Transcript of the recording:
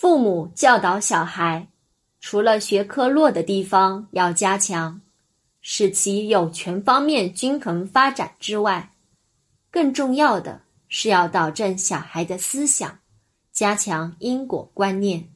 父母教导小孩，除了学科弱的地方要加强，使其有全方面均衡发展之外，更重要的是要导正小孩的思想，加强因果观念。